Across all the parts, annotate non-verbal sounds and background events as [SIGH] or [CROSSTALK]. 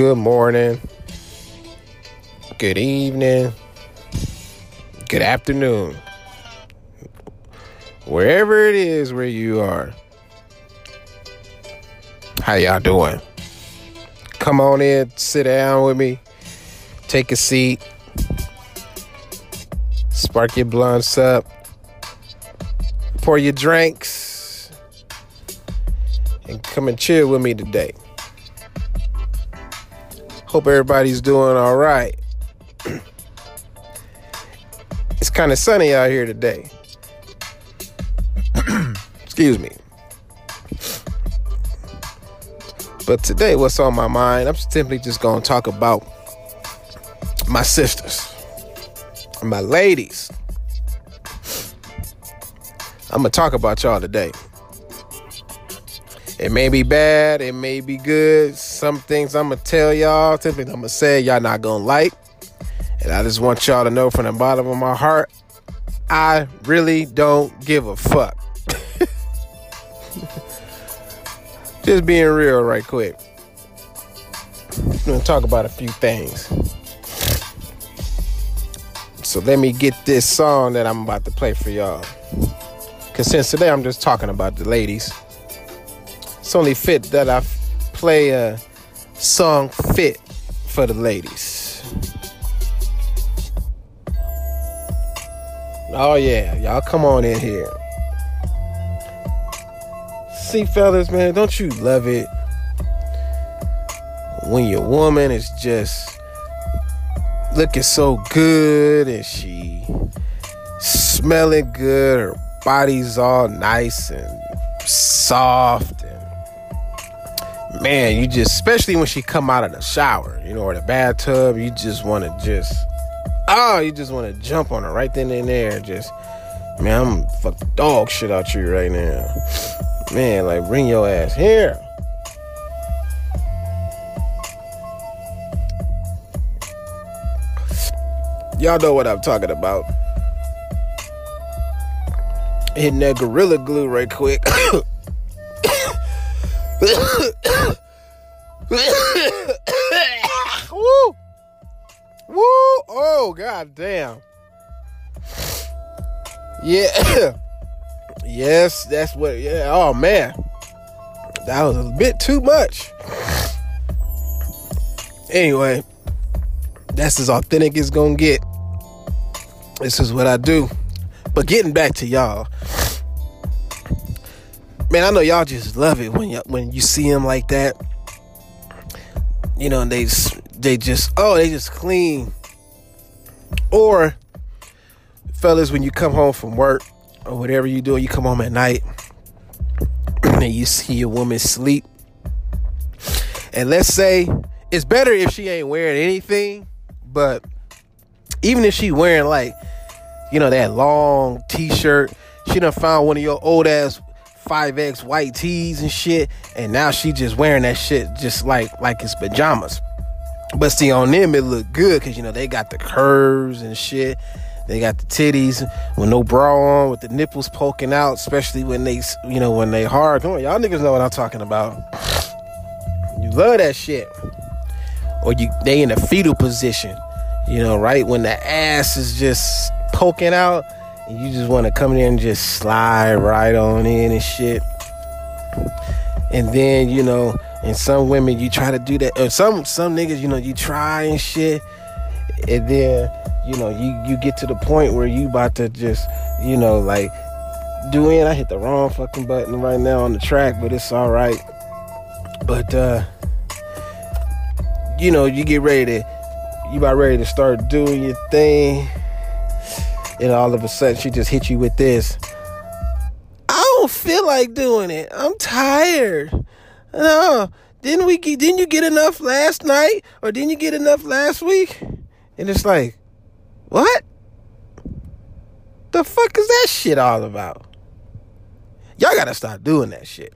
good morning, good evening, good afternoon, wherever it is where you are. How y'all doing? Come on in, sit down with me, take a seat, spark your blunts up, pour your drinks, and come and chill with me today. Hope everybody's doing all right. [CLEARS THROAT] it's kind of sunny out here today. [CLEARS THROAT] Excuse me. But today, what's on my mind? I'm simply just going to talk about my sisters, my ladies. I'm going to talk about y'all today. It may be bad, it may be good. Some things I'm gonna tell y'all, something I'm gonna say y'all not gonna like. And I just want y'all to know from the bottom of my heart, I really don't give a fuck. [LAUGHS] just being real right quick. I'm gonna talk about a few things. So let me get this song that I'm about to play for y'all. Cause since today I'm just talking about the ladies it's only fit that I play a song fit for the ladies. Oh yeah, y'all come on in here. See, fellas, man, don't you love it when your woman is just looking so good and she smelling good, her body's all nice and soft man, you just especially when she come out of the shower, you know, or the bathtub, you just want to just oh, you just want to jump on her right then and there. Just man, I'm fuck the dog shit out you right now, man. Like bring your ass here. Y'all know what I'm talking about. Hitting that gorilla glue right quick. Woo! Woo! Oh, god damn. Yeah. [COUGHS] yes, that's what, yeah. Oh, man. That was a bit too much. Anyway, that's as authentic as gonna get. This is what I do. But getting back to y'all, man, I know y'all just love it when when you see him like that you know, they they just oh they just clean. Or fellas, when you come home from work or whatever you do, you come home at night [CLEARS THROAT] and you see your woman sleep. And let's say it's better if she ain't wearing anything, but even if she wearing like, you know, that long t-shirt, she done found one of your old ass 5X white tees and shit, and now she just wearing that shit just like like it's pajamas. But see, on them it look good because you know they got the curves and shit. They got the titties with no bra on, with the nipples poking out, especially when they, you know, when they hard. On, y'all niggas know what I'm talking about. You love that shit. Or you, they in a fetal position, you know, right when the ass is just poking out and you just want to come in and just slide right on in and shit. And then, you know, and some women you try to do that or some some niggas, you know, you try and shit. And then, you know, you you get to the point where you about to just, you know, like do in. I hit the wrong fucking button right now on the track, but it's all right. But uh you know, you get ready to you about ready to start doing your thing and all of a sudden she just hit you with this. I don't feel like doing it. I'm tired. No, didn't we? Get, Didn't you get enough last night, or didn't you get enough last week? And it's like, what? The fuck is that shit all about? Y'all gotta stop doing that shit.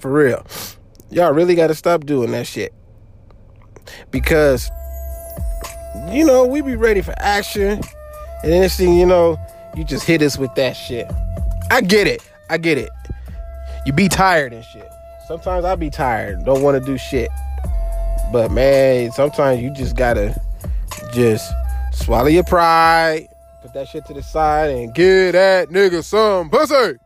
For real. Y'all really gotta stop doing that shit. Because, you know, we be ready for action. And then next thing you know, you just hit us with that shit. I get it. I get it. You be tired and shit. Sometimes I be tired, don't want to do shit. But man, sometimes you just gotta just swallow your pride, put that shit to the side, and give that nigga some pussy.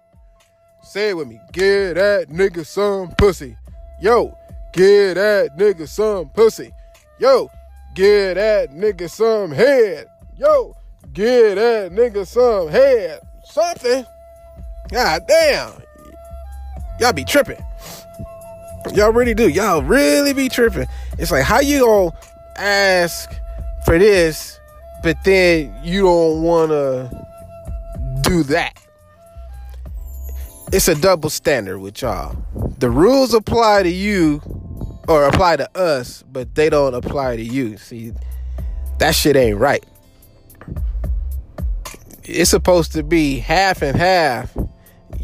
Say it with me. Give that nigga some pussy. Yo, give that nigga some pussy. Yo, give that nigga some head. Yo, give that nigga some head. Something. God damn. Y'all be tripping. Y'all really do. Y'all really be tripping. It's like how you gonna ask for this, but then you don't wanna do that. It's a double standard with y'all. The rules apply to you or apply to us, but they don't apply to you. See, that shit ain't right. It's supposed to be half and half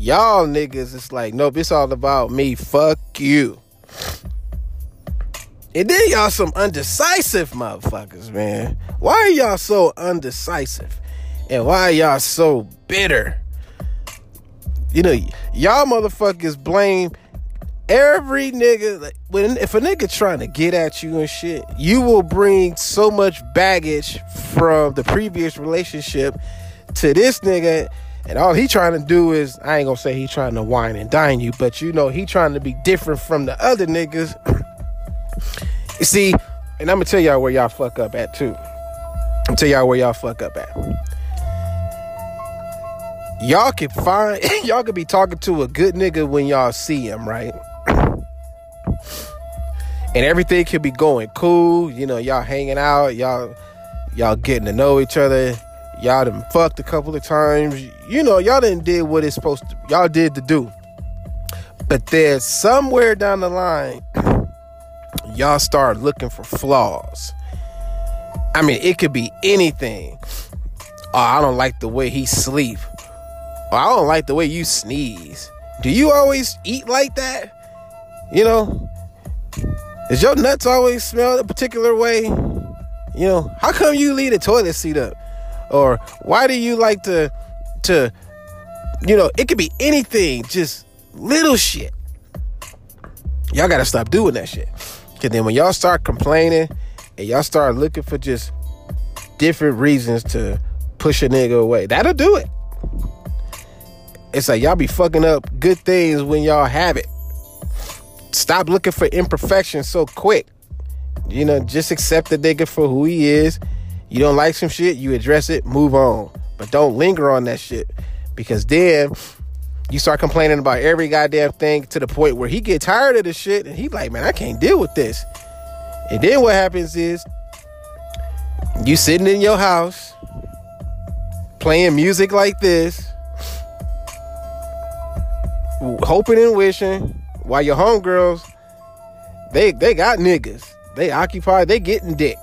Y'all niggas, it's like, nope, it's all about me. Fuck you. And then y'all some undecisive motherfuckers, man. Why are y'all so undecisive? And why are y'all so bitter? You know, y'all motherfuckers blame every nigga. When if a nigga trying to get at you and shit, you will bring so much baggage from the previous relationship to this nigga and all he trying to do is, I ain't gonna say he trying to wine and dine you, but you know, he trying to be different from the other niggas. you [COUGHS] see, and I'm gonna tell y'all where y'all fuck up at too. I'm tell y'all where y'all fuck up at. Y'all can find, [COUGHS] y'all could be talking to a good nigga when y'all see him, right? [COUGHS] And everything could be going cool, you know, y'all hanging out, y'all, y'all getting to know each other Y'all done fucked a couple of times. You know, y'all didn't did what it's supposed to. Y'all did to do. But there's somewhere down the line, [CLEARS THROAT] y'all start looking for flaws. I mean, it could be anything. Oh, I don't like the way he sleep. Or I don't like the way you sneeze. Do you always eat like that? You know, is your nuts always smell a particular way? You know, how come you leave the toilet seat up? Or why do you like to to you know it could be anything just little shit. Y'all gotta stop doing that shit. Because then when y'all start complaining and y'all start looking for just different reasons to push a nigga away that'll do it. It's like y'all be fucking up good things when y'all have it. Stop looking for imperfection so quick. You know just accept the nigga for who he is you don't like some shit, you address it, move on. But don't linger on that shit because then you start complaining about every goddamn thing to the point where he get tired of the shit and he like, man, I can't deal with this. And then what happens is you sitting in your house playing music like this, hoping and wishing while your homegirls they they got niggas. They occupy, they getting dick.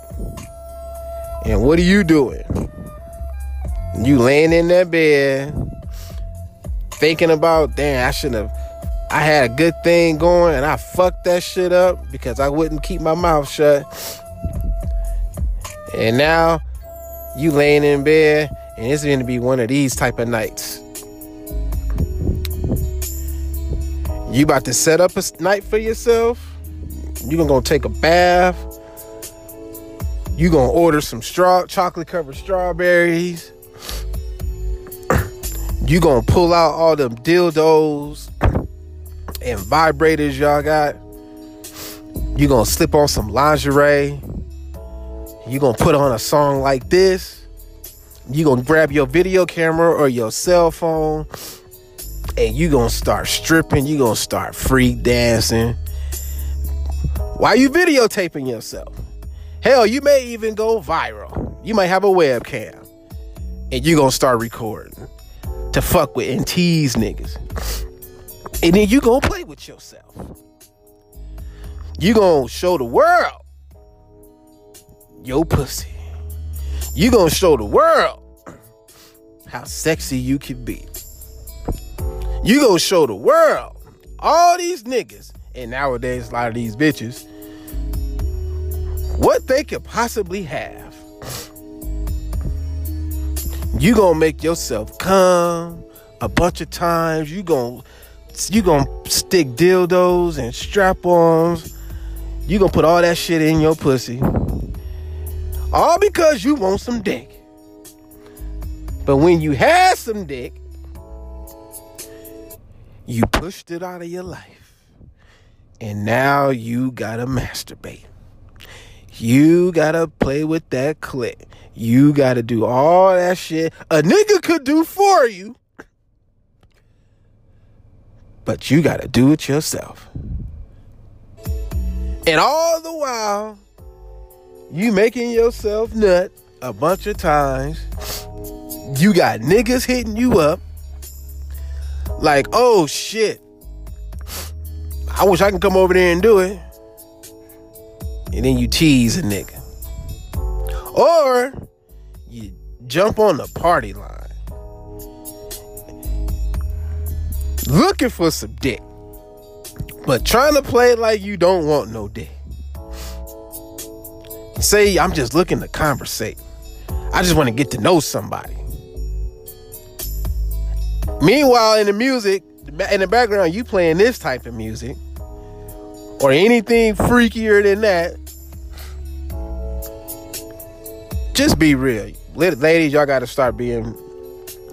And what are you doing? You laying in that bed, thinking about, damn, I should have. I had a good thing going and I fucked that shit up because I wouldn't keep my mouth shut. And now you laying in bed and it's going to be one of these type of nights. You about to set up a night for yourself. You gonna go take a bath you gonna order some straw chocolate covered strawberries. [CLEARS THROAT] you gonna pull out all them dildos and vibrators y'all got. You gonna slip on some lingerie. You gonna put on a song like this. You gonna grab your video camera or your cell phone and you gonna start stripping. You gonna start freak dancing. Why you videotaping yourself? Hell, you may even go viral. You might have a webcam and you're gonna start recording to fuck with and tease niggas. And then you gonna play with yourself. You gonna show the world your pussy. You gonna show the world how sexy you can be. You gonna show the world all these niggas, and nowadays a lot of these bitches what they could possibly have. You gonna make yourself come a bunch of times. You gonna you gonna stick dildos and strap-ons. You gonna put all that shit in your pussy. All because you want some dick. But when you had some dick, you pushed it out of your life. And now you gotta masturbate. You gotta play with that clit. You gotta do all that shit a nigga could do for you. But you gotta do it yourself. And all the while, you making yourself nut a bunch of times. You got niggas hitting you up. Like, oh shit. I wish I can come over there and do it. And then you tease a nigga. Or you jump on the party line. Looking for some dick. But trying to play like you don't want no dick. Say, I'm just looking to conversate. I just want to get to know somebody. Meanwhile, in the music, in the background, you playing this type of music or anything freakier than that. Just be real. Ladies, y'all got to start being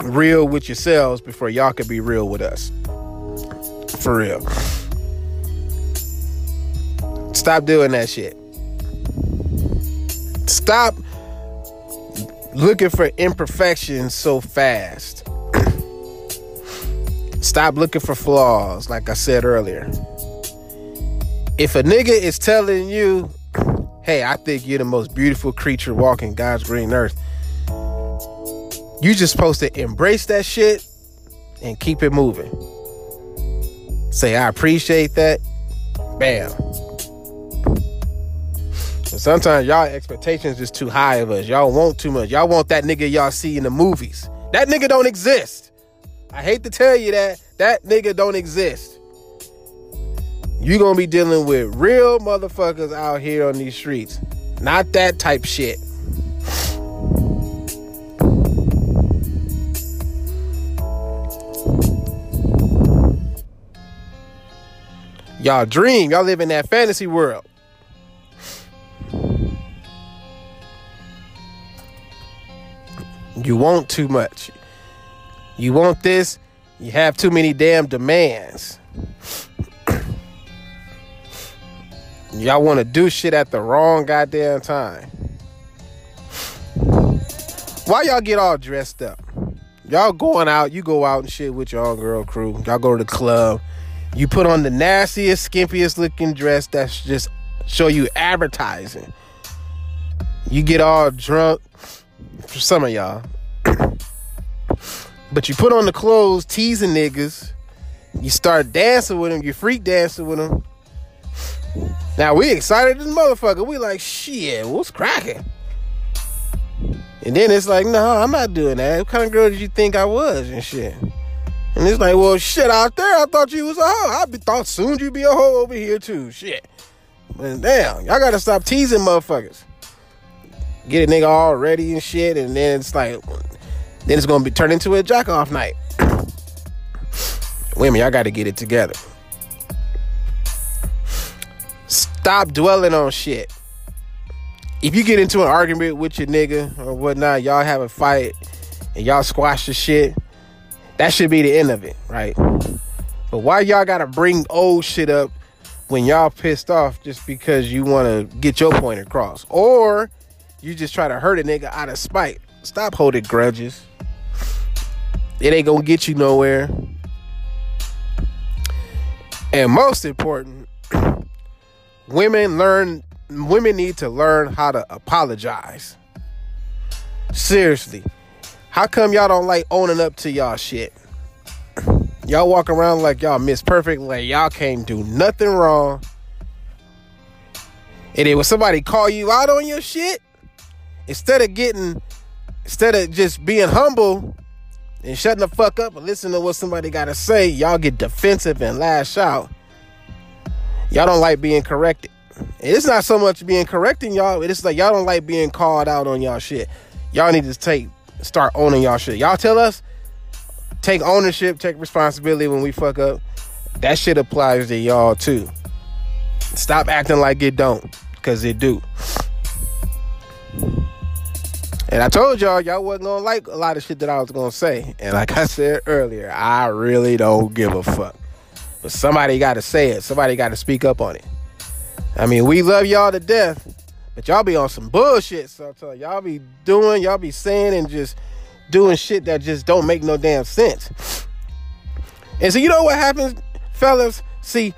real with yourselves before y'all can be real with us. For real. Stop doing that shit. Stop looking for imperfections so fast. [CLEARS THROAT] Stop looking for flaws, like I said earlier. If a nigga is telling you, hey, I think you're the most beautiful creature walking God's green earth, you just supposed to embrace that shit and keep it moving. Say, I appreciate that. Bam. But sometimes y'all expectations is too high of us. Y'all want too much. Y'all want that nigga y'all see in the movies. That nigga don't exist. I hate to tell you that. That nigga don't exist. You gonna be dealing with real motherfuckers out here on these streets. Not that type shit. Y'all dream. Y'all live in that fantasy world. You want too much. You want this, you have too many damn demands. Y'all want to do shit at the wrong goddamn time. Why y'all get all dressed up? Y'all going out, you go out and shit with your own girl crew. Y'all go to the club. You put on the nastiest, skimpiest looking dress that's just show you advertising. You get all drunk for some of y'all. [COUGHS] but you put on the clothes, teasing niggas. You start dancing with them. You freak dancing with them. Now we excited as motherfucker. We like shit. What's cracking? And then it's like, no, I'm not doing that. What kind of girl did you think I was and shit? And it's like, well, shit out there. I thought you was a hoe. I be, thought soon you'd be a hoe over here too. Shit. But damn, y'all gotta stop teasing motherfuckers get a nigga all ready and shit, and then it's like, then it's gonna be turned into a jack off night. [COUGHS] Women, y'all gotta get it together. Stop dwelling on shit. If you get into an argument with your nigga or whatnot, y'all have a fight and y'all squash the shit, that should be the end of it, right? But why y'all gotta bring old shit up when y'all pissed off just because you wanna get your point across? Or you just try to hurt a nigga out of spite. Stop holding grudges. It ain't gonna get you nowhere. And most important, women learn women need to learn how to apologize. Seriously. How come y'all don't like owning up to y'all shit? [CLEARS THROAT] Y'all walk around like y'all miss perfect, like y'all can't do nothing wrong. And then when somebody call you out on your shit, instead of getting, instead of just being humble and shutting the fuck up and listening to what somebody got to say, y'all get defensive and lash out. Y'all don't like being corrected. it's not so much being correcting y'all. It's like y'all don't like being called out on y'all shit. Y'all need to take start owning y'all shit. Y'all tell us take ownership, take responsibility when we fuck up. That shit applies to y'all too. Stop acting like it don't, cause it do. And I told y'all, y'all wasn't gonna like a lot of shit that I was gonna say. And like I said earlier, I really don't give a fuck. But somebody gotta say it. Somebody gotta speak up on it. I mean, we love y'all to death, but y'all be on some bullshit. So y'all be doing, y'all be saying and just doing shit that just don't make no damn sense. And so you know what happens, fellas? See,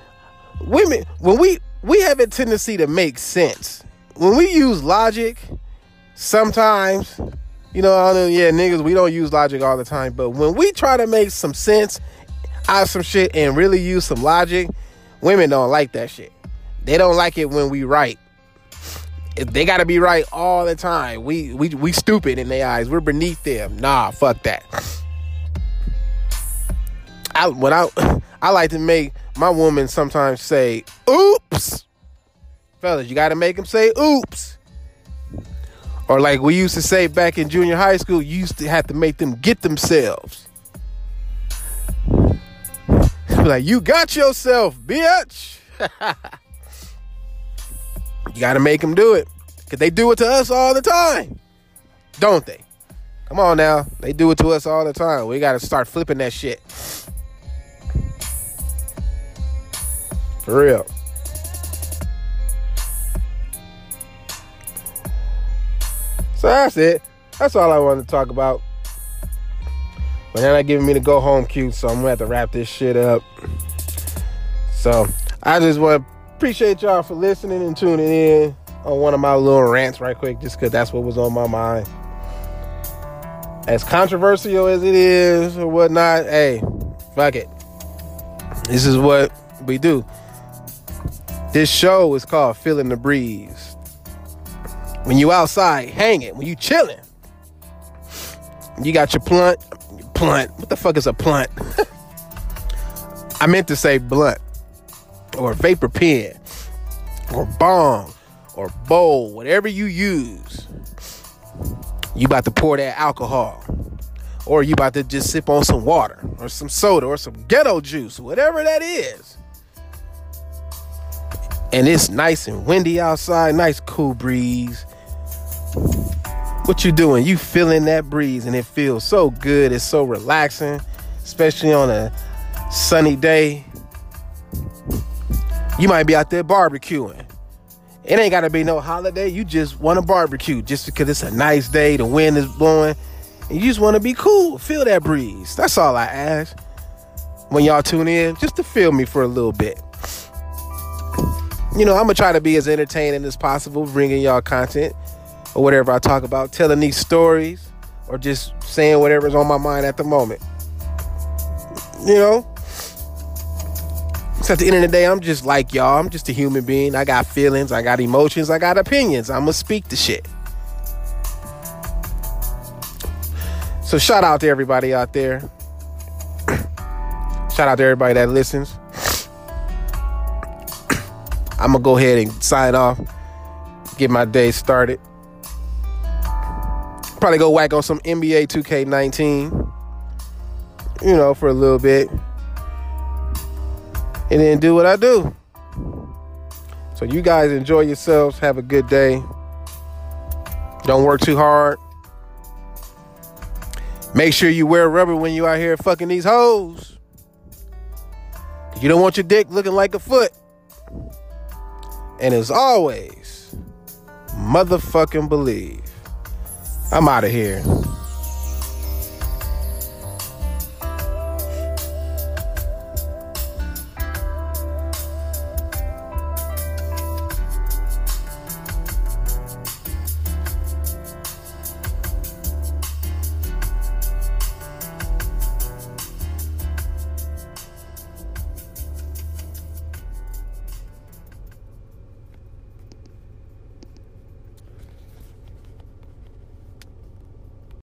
women when we we have a tendency to make sense. When we use logic, sometimes, you know, yeah, niggas, we don't use logic all the time, but when we try to make some sense out some shit and really use some logic, women don't like that shit. They don't like it when we right. They gotta be right all the time. We we we stupid in their eyes. We're beneath them. Nah, fuck that. I when I [LAUGHS] I like to make my woman sometimes say, oops. Fellas, you gotta make them say oops. Or like we used to say back in junior high school, you used to have to make them get themselves. Like, you got yourself, bitch. you gotta make them do it. Cause they do it to us all the time. Don't they? Come on now. They do it to us all the time. We gotta start flipping that shit. For real. So that's it. That's all I wanted to talk about. But they're not giving me the go home cue, so I'm gonna have to wrap this shit up. So I just want to appreciate y'all for listening and tuning in on one of my little rants right quick, just because that's what was on my mind. As controversial as it is or whatnot, hey, fuck it. This is what we do. This show is called Feeling the Breeze. When you outside hanging, when you chilling, you got your blunt, blunt. What the fuck is a blunt? [LAUGHS] I meant to say blunt or vapor pen or bong or bowl, whatever you use. You about to pour that alcohol. Or you about to just sip on some water or some soda or some ghetto juice, whatever that is and it's nice and windy outside, nice cool breeze. What you doing? You feeling that breeze and it feels so good. It's so relaxing, especially on a sunny day. You might be out there barbecuing. It ain't gotta be no holiday. You just want to barbecue just because it's a nice day, the wind is blowing, and you just want to be cool, feel that breeze. That's all I ask. When y'all tune in, just to feel me for a little bit you know, I'm gonna try to be as entertaining as possible, bringing y'all content or whatever I talk about, telling these stories or just saying whatever's on my mind at the moment. You know? So at the end of the day, I'm just like y'all. I'm just a human being. I got feelings, I got emotions, I got opinions. I'm gonna speak the shit. So shout out to everybody out there. [COUGHS] shout out to everybody that listens. [COUGHS] I'm gonna go ahead and sign off, get my day started. Probably go whack on some NBA 2K19, you know, for a little bit, and then do what I do. So you guys enjoy yourselves. Have a good day. Don't work too hard. Make sure you wear rubber when you out here fucking these hoes. You don't want your dick looking like a foot. And as always, motherfucking believe. I'm out of here.